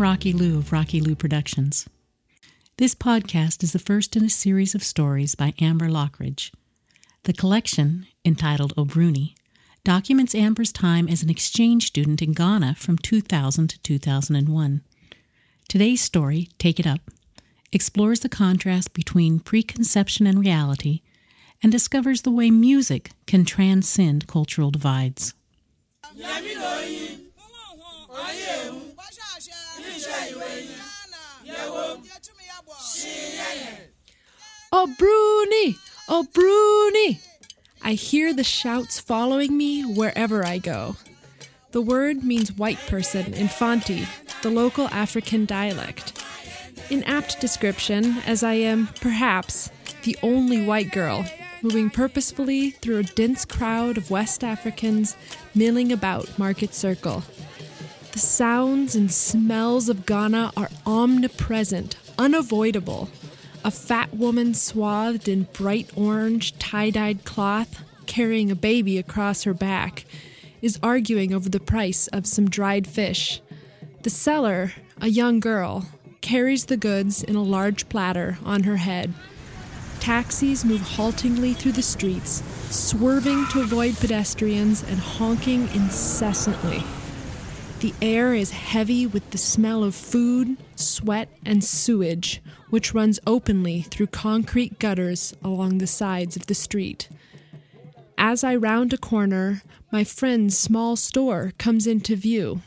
Rocky Lou of Rocky Lou Productions. This podcast is the first in a series of stories by Amber Lockridge. The collection, entitled O'Bruni, documents Amber's time as an exchange student in Ghana from 2000 to 2001. Today's story, Take It Up, explores the contrast between preconception and reality and discovers the way music can transcend cultural divides. Oh, Bruni! Oh, Bruni! I hear the shouts following me wherever I go. The word means white person in Fanti, the local African dialect. In apt description, as I am, perhaps, the only white girl moving purposefully through a dense crowd of West Africans milling about Market Circle. The sounds and smells of Ghana are omnipresent, unavoidable. A fat woman swathed in bright orange tie dyed cloth, carrying a baby across her back, is arguing over the price of some dried fish. The seller, a young girl, carries the goods in a large platter on her head. Taxis move haltingly through the streets, swerving to avoid pedestrians and honking incessantly. The air is heavy with the smell of food, sweat, and sewage, which runs openly through concrete gutters along the sides of the street. As I round a corner, my friend's small store comes into view.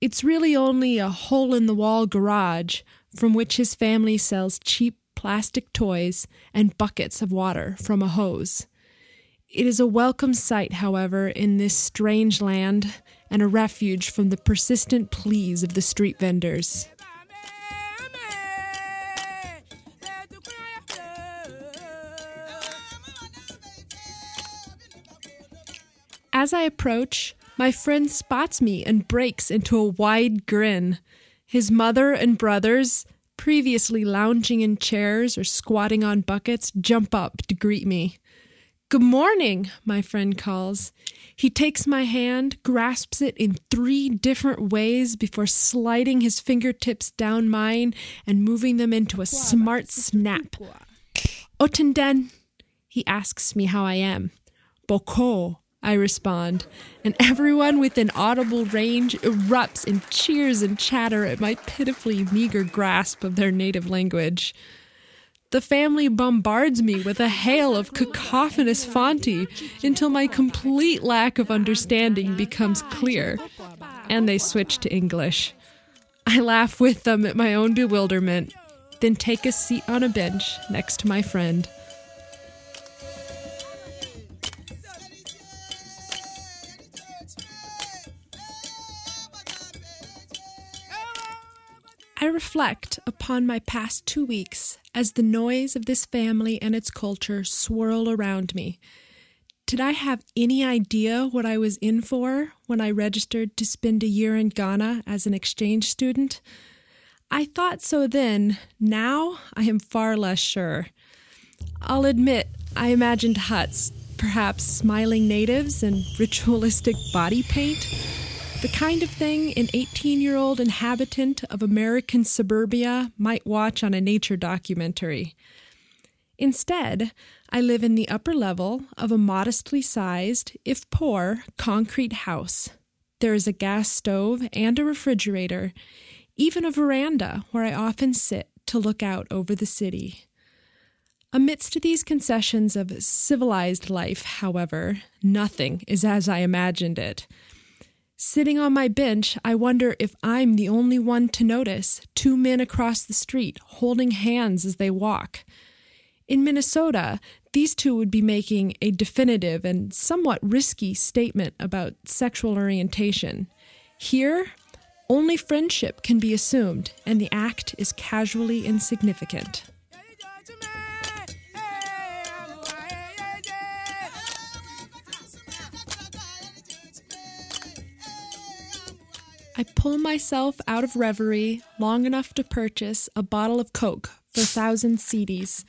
It's really only a hole in the wall garage from which his family sells cheap plastic toys and buckets of water from a hose. It is a welcome sight, however, in this strange land and a refuge from the persistent pleas of the street vendors. As I approach, my friend spots me and breaks into a wide grin. His mother and brothers, previously lounging in chairs or squatting on buckets, jump up to greet me. Good morning, my friend calls. He takes my hand, grasps it in three different ways before sliding his fingertips down mine and moving them into a smart snap. Otenden, he asks me how I am. Boko, I respond, and everyone within audible range erupts in cheers and chatter at my pitifully meager grasp of their native language. The family bombards me with a hail of cacophonous Fanti until my complete lack of understanding becomes clear, and they switch to English. I laugh with them at my own bewilderment, then take a seat on a bench next to my friend. Reflect upon my past two weeks as the noise of this family and its culture swirl around me. Did I have any idea what I was in for when I registered to spend a year in Ghana as an exchange student? I thought so then. Now I am far less sure. I'll admit, I imagined huts, perhaps smiling natives and ritualistic body paint the kind of thing an 18 year old inhabitant of American suburbia might watch on a nature documentary. Instead, I live in the upper level of a modestly sized, if poor, concrete house. There is a gas stove and a refrigerator, even a veranda where I often sit to look out over the city. Amidst these concessions of civilized life, however, nothing is as I imagined it. Sitting on my bench, I wonder if I'm the only one to notice two men across the street holding hands as they walk. In Minnesota, these two would be making a definitive and somewhat risky statement about sexual orientation. Here, only friendship can be assumed, and the act is casually insignificant. I pull myself out of reverie long enough to purchase a bottle of Coke for a thousand cedis.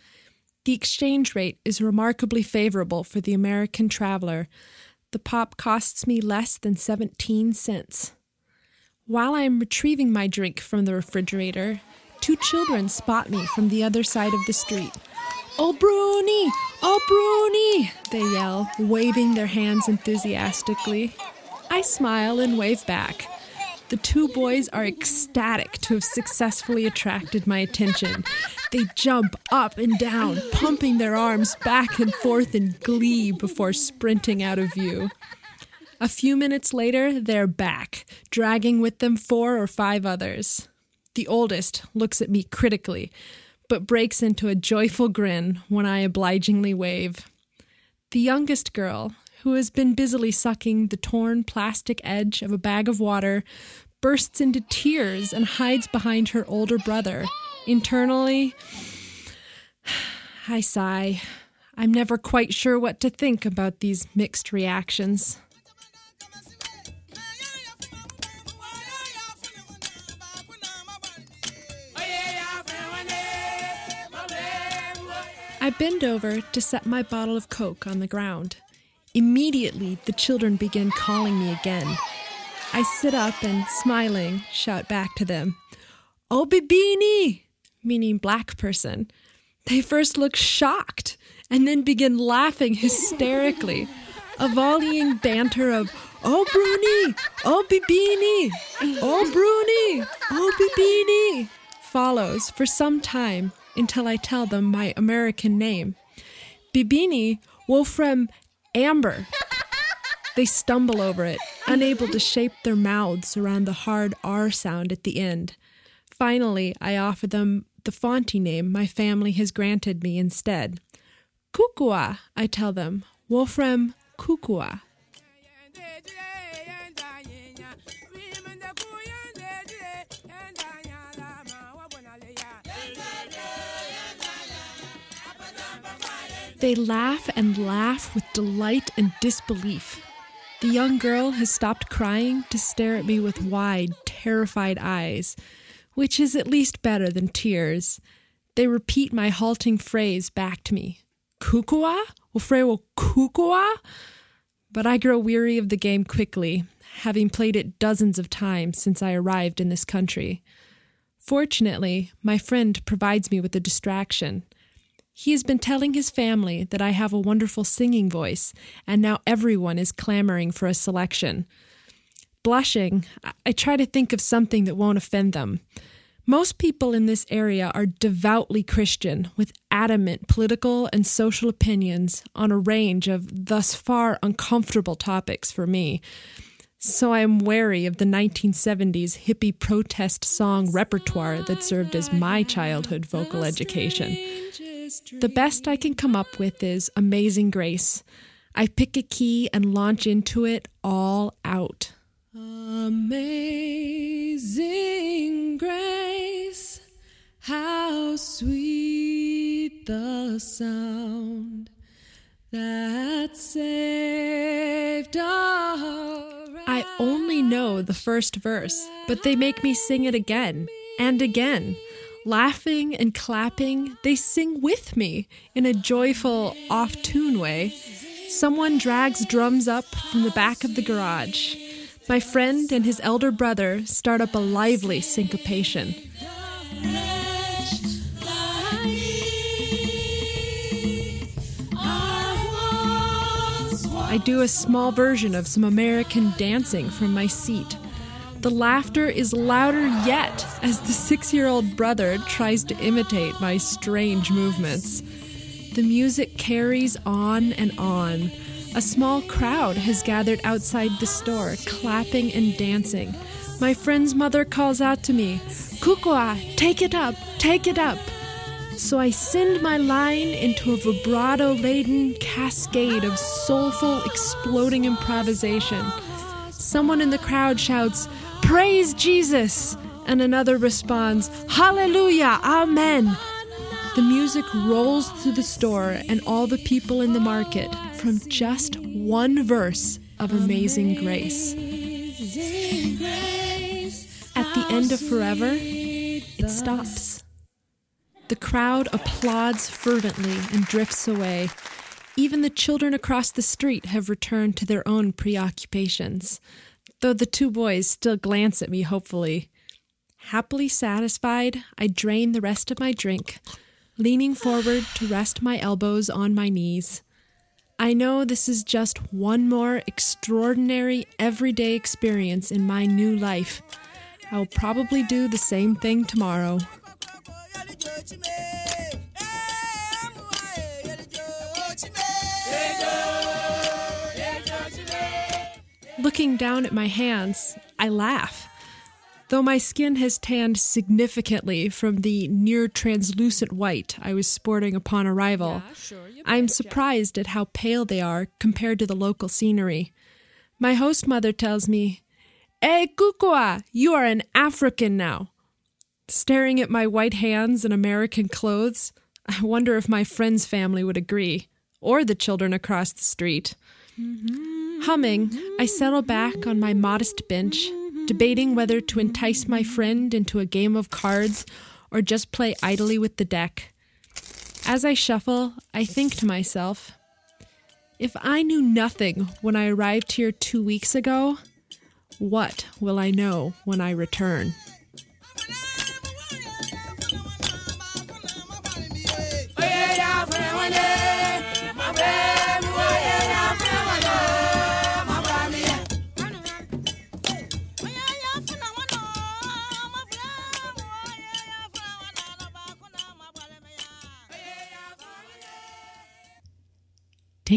The exchange rate is remarkably favorable for the American traveler. The pop costs me less than 17 cents. While I am retrieving my drink from the refrigerator, two children spot me from the other side of the street. Oh, Bruni! Oh, Bruni! They yell, waving their hands enthusiastically. I smile and wave back. The two boys are ecstatic to have successfully attracted my attention. They jump up and down, pumping their arms back and forth in glee before sprinting out of view. A few minutes later, they're back, dragging with them four or five others. The oldest looks at me critically, but breaks into a joyful grin when I obligingly wave. The youngest girl, who has been busily sucking the torn plastic edge of a bag of water, bursts into tears and hides behind her older brother. Internally, I sigh. I'm never quite sure what to think about these mixed reactions. I bend over to set my bottle of Coke on the ground. Immediately, the children begin calling me again. I sit up and, smiling, shout back to them, Oh, Bibini! meaning black person. They first look shocked and then begin laughing hysterically. A volleying banter of, Oh, Bruni! Oh, Bibini! Oh, Bruni! Oh, Bibini! follows for some time until I tell them my American name. Bibini Wolfram Amber. They stumble over it, unable to shape their mouths around the hard R sound at the end. Finally, I offer them the Fanti name my family has granted me instead. Kukua, I tell them. Wolfram Kukua. They laugh and laugh with delight and disbelief. The young girl has stopped crying to stare at me with wide, terrified eyes, which is at least better than tears. They repeat my halting phrase back to me Kukua? Ofrewo kukua? But I grow weary of the game quickly, having played it dozens of times since I arrived in this country. Fortunately, my friend provides me with a distraction. He has been telling his family that I have a wonderful singing voice, and now everyone is clamoring for a selection. Blushing, I try to think of something that won't offend them. Most people in this area are devoutly Christian, with adamant political and social opinions on a range of thus far uncomfortable topics for me. So I am wary of the 1970s hippie protest song repertoire that served as my childhood vocal education. The best I can come up with is Amazing Grace. I pick a key and launch into it all out. Amazing grace, how sweet the sound that saved I only know the first verse, but they make me sing it again and again. Laughing and clapping, they sing with me in a joyful, off tune way. Someone drags drums up from the back of the garage. My friend and his elder brother start up a lively syncopation. I do a small version of some American dancing from my seat. The laughter is louder yet as the six year old brother tries to imitate my strange movements. The music carries on and on. A small crowd has gathered outside the store, clapping and dancing. My friend's mother calls out to me, Kukua, take it up, take it up. So I send my line into a vibrato laden cascade of soulful, exploding improvisation. Someone in the crowd shouts, Praise Jesus! And another responds, Hallelujah! Amen! The music rolls through the store and all the people in the market from just one verse of Amazing Grace. At the end of Forever, it stops. The crowd applauds fervently and drifts away. Even the children across the street have returned to their own preoccupations. Though the two boys still glance at me hopefully. Happily satisfied, I drain the rest of my drink, leaning forward to rest my elbows on my knees. I know this is just one more extraordinary everyday experience in my new life. I will probably do the same thing tomorrow. Looking down at my hands, I laugh. Though my skin has tanned significantly from the near translucent white I was sporting upon arrival, I'm surprised at how pale they are compared to the local scenery. My host mother tells me, Hey, Kukua, you are an African now. Staring at my white hands and American clothes, I wonder if my friend's family would agree, or the children across the street. Mm-hmm. Humming, I settle back on my modest bench, debating whether to entice my friend into a game of cards or just play idly with the deck. As I shuffle, I think to myself, if I knew nothing when I arrived here two weeks ago, what will I know when I return?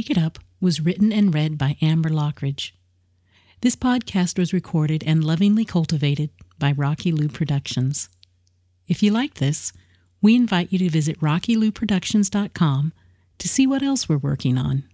Take It Up was written and read by Amber Lockridge. This podcast was recorded and lovingly cultivated by Rocky Lou Productions. If you like this, we invite you to visit rockylouproductions.com to see what else we're working on.